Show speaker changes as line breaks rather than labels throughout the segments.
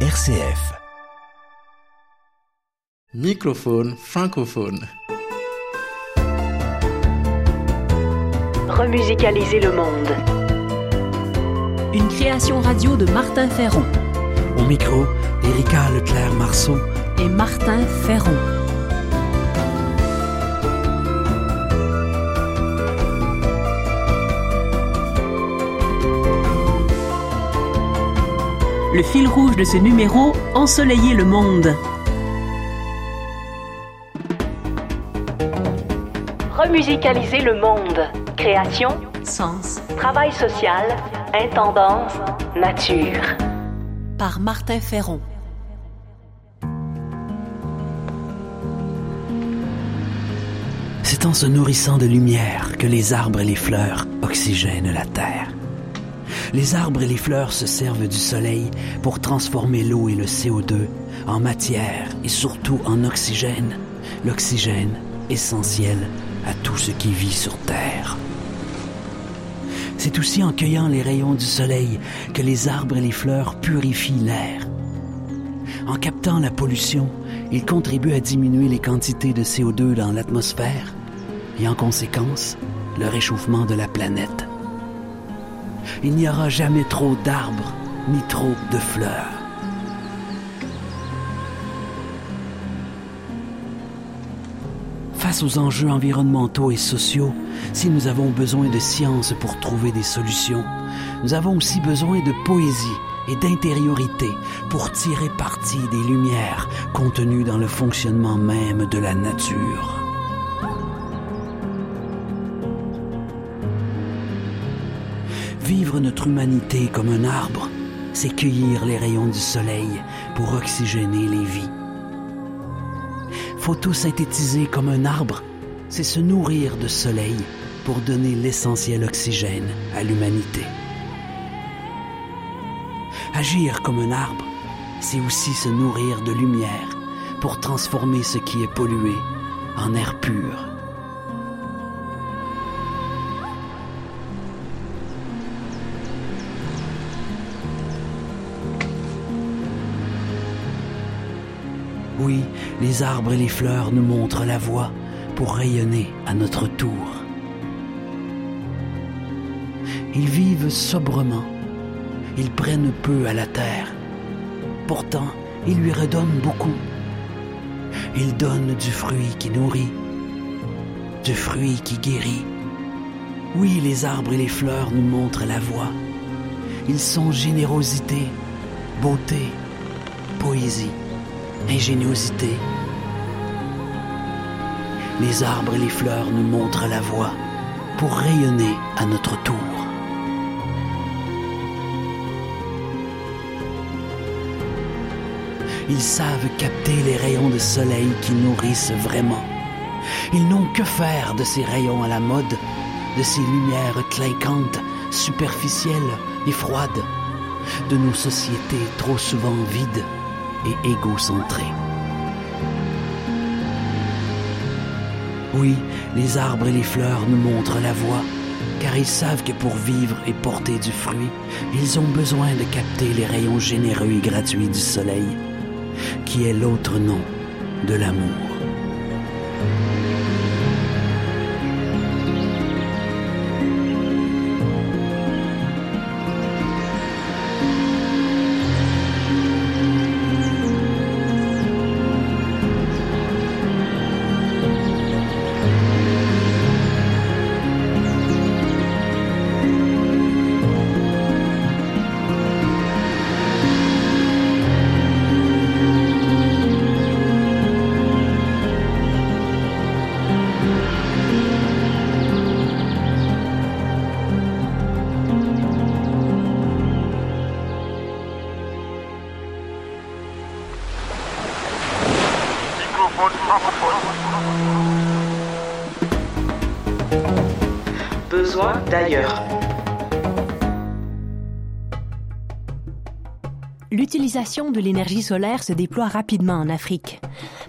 RCF.
Microphone francophone.
Remusicaliser le monde.
Une création radio de Martin Ferron
Au micro, Erika Leclerc-Marceau.
et Martin Ferron. Le fil rouge de ce numéro, ensoleiller le monde.
Remusicaliser le monde. Création,
Sens
travail social, intendance, nature.
par Martin Ferron.
C'est en se nourrissant de lumière que les arbres et les fleurs oxygènent la terre. Les arbres et les fleurs se servent du soleil pour transformer l'eau et le CO2 en matière et surtout en oxygène, l'oxygène essentiel à tout ce qui vit sur Terre. C'est aussi en cueillant les rayons du soleil que les arbres et les fleurs purifient l'air. En captant la pollution, ils contribuent à diminuer les quantités de CO2 dans l'atmosphère et en conséquence, le réchauffement de la planète. Il n'y aura jamais trop d'arbres ni trop de fleurs. Face aux enjeux environnementaux et sociaux, si nous avons besoin de science pour trouver des solutions, nous avons aussi besoin de poésie et d'intériorité pour tirer parti des lumières contenues dans le fonctionnement même de la nature. Vivre notre humanité comme un arbre, c'est cueillir les rayons du soleil pour oxygéner les vies. Photosynthétiser comme un arbre, c'est se nourrir de soleil pour donner l'essentiel oxygène à l'humanité. Agir comme un arbre, c'est aussi se nourrir de lumière pour transformer ce qui est pollué en air pur. Oui, les arbres et les fleurs nous montrent la voie pour rayonner à notre tour. Ils vivent sobrement. Ils prennent peu à la terre. Pourtant, ils lui redonnent beaucoup. Ils donnent du fruit qui nourrit, du fruit qui guérit. Oui, les arbres et les fleurs nous montrent la voie. Ils sont générosité, beauté, poésie ingéniosité. Les arbres et les fleurs nous montrent la voie pour rayonner à notre tour. Ils savent capter les rayons de soleil qui nourrissent vraiment. Ils n'ont que faire de ces rayons à la mode, de ces lumières clinquantes, superficielles et froides, de nos sociétés trop souvent vides et égocentré. Oui, les arbres et les fleurs nous montrent la voie, car ils savent que pour vivre et porter du fruit, ils ont besoin de capter les rayons généreux et gratuits du soleil, qui est l'autre nom de l'amour.
D'ailleurs.
L'utilisation de l'énergie solaire se déploie rapidement en Afrique.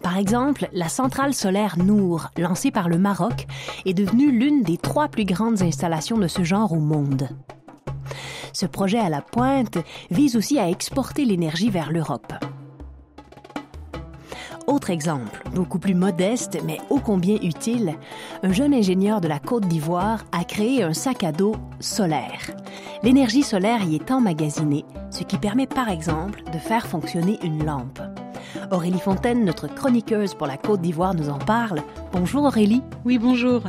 Par exemple, la centrale solaire Nour, lancée par le Maroc, est devenue l'une des trois plus grandes installations de ce genre au monde. Ce projet à la pointe vise aussi à exporter l'énergie vers l'Europe. Autre exemple, beaucoup plus modeste mais ô combien utile, un jeune ingénieur de la Côte d'Ivoire a créé un sac à dos solaire. L'énergie solaire y est emmagasinée, ce qui permet par exemple de faire fonctionner une lampe. Aurélie Fontaine, notre chroniqueuse pour la Côte d'Ivoire, nous en parle. Bonjour Aurélie.
Oui, bonjour.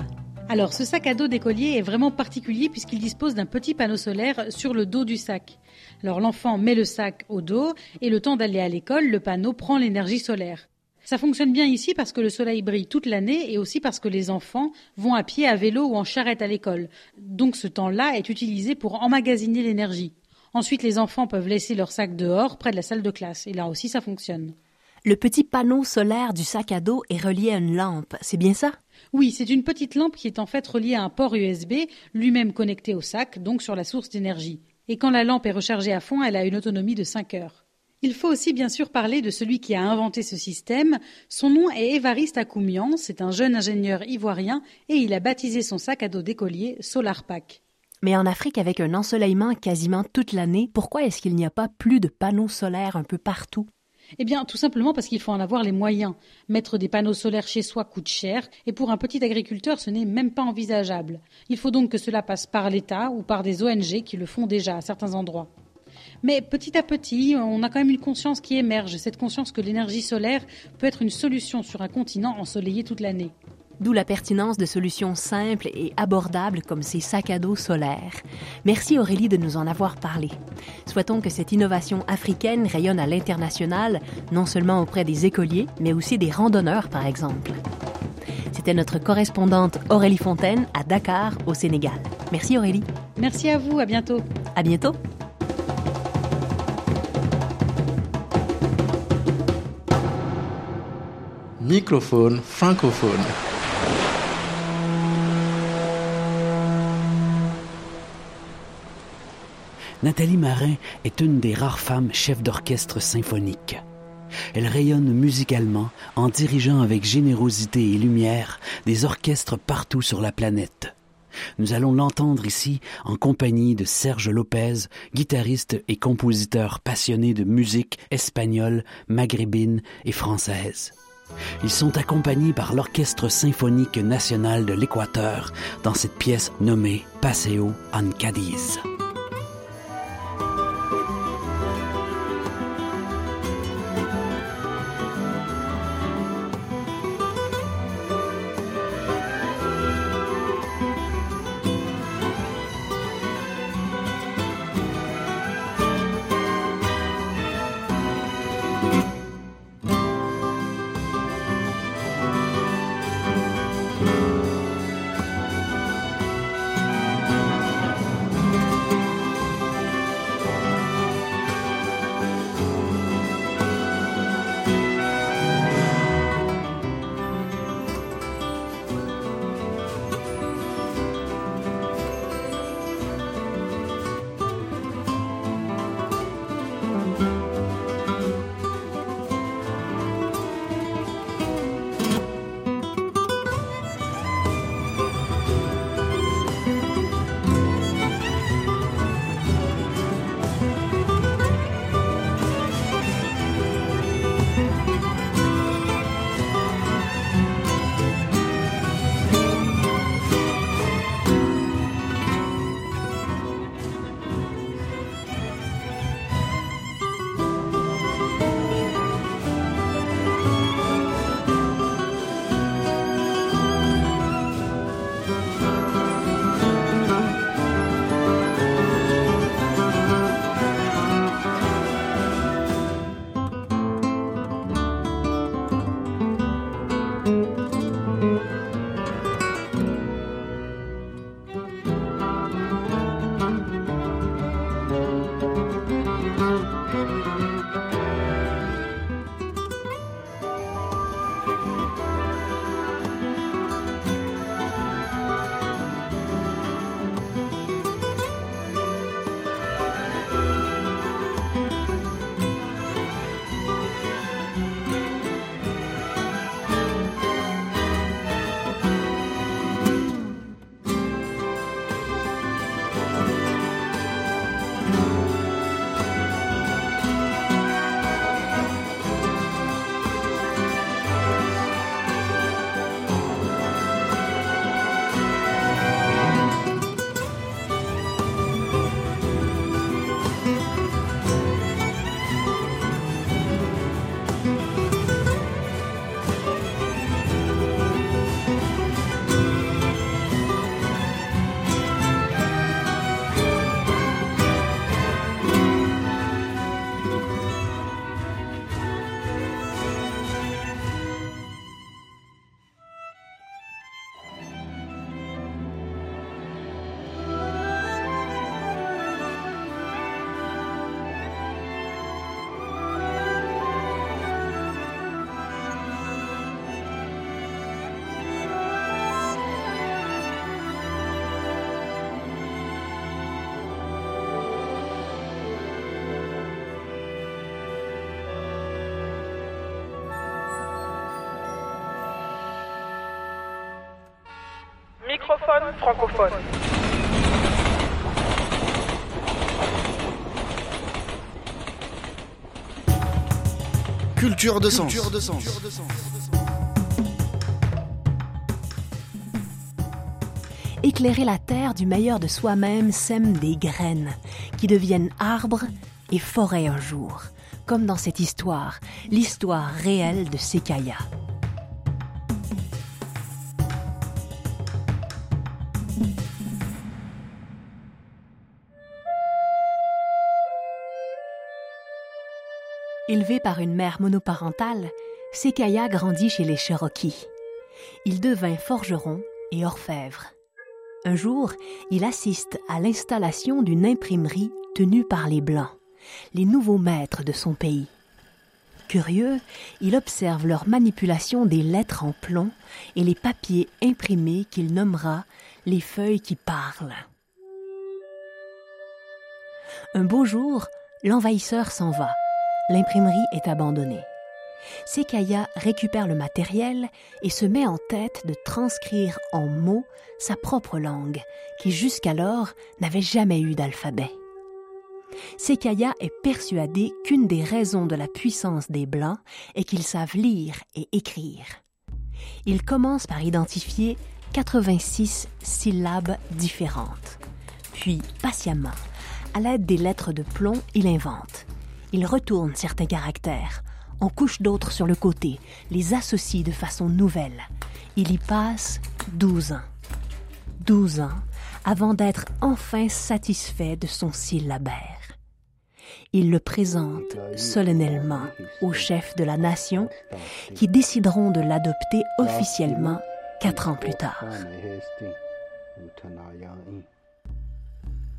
Alors, ce sac à dos d'écolier est vraiment particulier puisqu'il dispose d'un petit panneau solaire sur le dos du sac. Alors, l'enfant met le sac au dos et le temps d'aller à l'école, le panneau prend l'énergie solaire. Ça fonctionne bien ici parce que le soleil brille toute l'année et aussi parce que les enfants vont à pied, à vélo ou en charrette à l'école. Donc ce temps-là est utilisé pour emmagasiner l'énergie. Ensuite, les enfants peuvent laisser leur sac dehors, près de la salle de classe. Et là aussi, ça fonctionne.
Le petit panneau solaire du sac à dos est relié à une lampe, c'est bien ça?
Oui, c'est une petite lampe qui est en fait reliée à un port USB, lui-même connecté au sac, donc sur la source d'énergie. Et quand la lampe est rechargée à fond, elle a une autonomie de 5 heures. Il faut aussi bien sûr parler de celui qui a inventé ce système. Son nom est Évariste Akoumian, c'est un jeune ingénieur ivoirien et il a baptisé son sac à dos d'écolier SolarPack.
Mais en Afrique, avec un ensoleillement quasiment toute l'année, pourquoi est-ce qu'il n'y a pas plus de panneaux solaires un peu partout?
Eh bien, tout simplement parce qu'il faut en avoir les moyens. Mettre des panneaux solaires chez soi coûte cher, et pour un petit agriculteur, ce n'est même pas envisageable. Il faut donc que cela passe par l'État ou par des ONG qui le font déjà à certains endroits. Mais petit à petit, on a quand même une conscience qui émerge, cette conscience que l'énergie solaire peut être une solution sur un continent ensoleillé toute l'année.
D'où la pertinence de solutions simples et abordables comme ces sacs à dos solaires. Merci Aurélie de nous en avoir parlé. Souhaitons que cette innovation africaine rayonne à l'international, non seulement auprès des écoliers, mais aussi des randonneurs par exemple. C'était notre correspondante Aurélie Fontaine à Dakar, au Sénégal. Merci Aurélie.
Merci à vous, à bientôt.
À bientôt.
Microphone francophone.
Nathalie Marin est une des rares femmes chefs d'orchestre symphonique. Elle rayonne musicalement en dirigeant avec générosité et lumière des orchestres partout sur la planète. Nous allons l'entendre ici en compagnie de Serge Lopez, guitariste et compositeur passionné de musique espagnole, maghrébine et française. Ils sont accompagnés par l'Orchestre symphonique national de l'Équateur dans cette pièce nommée Paseo en Cadiz.
Microphone francophone.
Culture de sens.
Éclairer la terre du meilleur de soi-même sème des graines qui deviennent arbres et forêts un jour, comme dans cette histoire, l'histoire réelle de Sekaya. Par une mère monoparentale, Sekaya grandit chez les Cherokees. Il devint forgeron et orfèvre. Un jour, il assiste à l'installation d'une imprimerie tenue par les Blancs, les nouveaux maîtres de son pays. Curieux, il observe leur manipulation des lettres en plomb et les papiers imprimés qu'il nommera les feuilles qui parlent. Un beau jour, l'envahisseur s'en va l'imprimerie est abandonnée. Sekaya récupère le matériel et se met en tête de transcrire en mots sa propre langue, qui jusqu'alors n'avait jamais eu d'alphabet. Sekaya est persuadé qu'une des raisons de la puissance des Blancs est qu'ils savent lire et écrire. Il commence par identifier 86 syllabes différentes. Puis, patiemment, à l'aide des lettres de plomb, il invente il retourne certains caractères, en couche d'autres sur le côté, les associe de façon nouvelle. Il y passe 12 ans. 12 ans avant d'être enfin satisfait de son syllabaire. Il le présente solennellement aux chefs de la nation qui décideront de l'adopter officiellement quatre ans plus tard.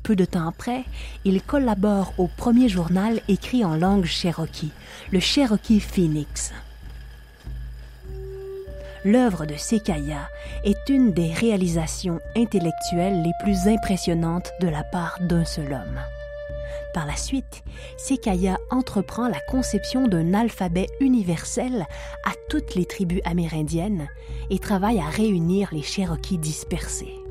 Peu de temps après, il collabore au premier journal écrit en langue cherokee, le Cherokee Phoenix. L'œuvre de Sekaya est une des réalisations intellectuelles les plus impressionnantes de la part d'un seul homme. Par la suite, Sekaya entreprend la conception d'un alphabet universel à toutes les tribus amérindiennes et travaille à réunir les Cherokees dispersés.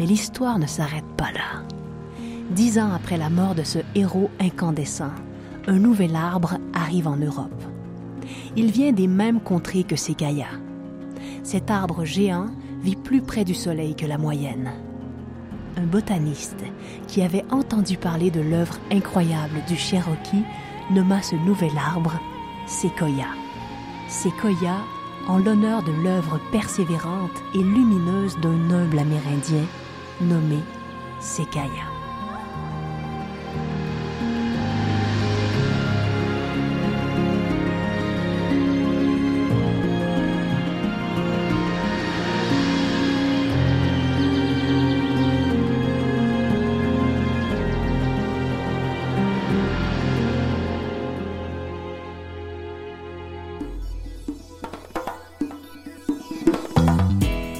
Mais l'histoire ne s'arrête pas là. Dix ans après la mort de ce héros incandescent, un nouvel arbre arrive en Europe. Il vient des mêmes contrées que Sekaya. Cet arbre géant vit plus près du soleil que la moyenne. Un botaniste qui avait entendu parler de l'œuvre incroyable du Cherokee nomma ce nouvel arbre Sequoia. Sequoia en l'honneur de l'œuvre persévérante et lumineuse d'un humble Amérindien nommé Sekaya.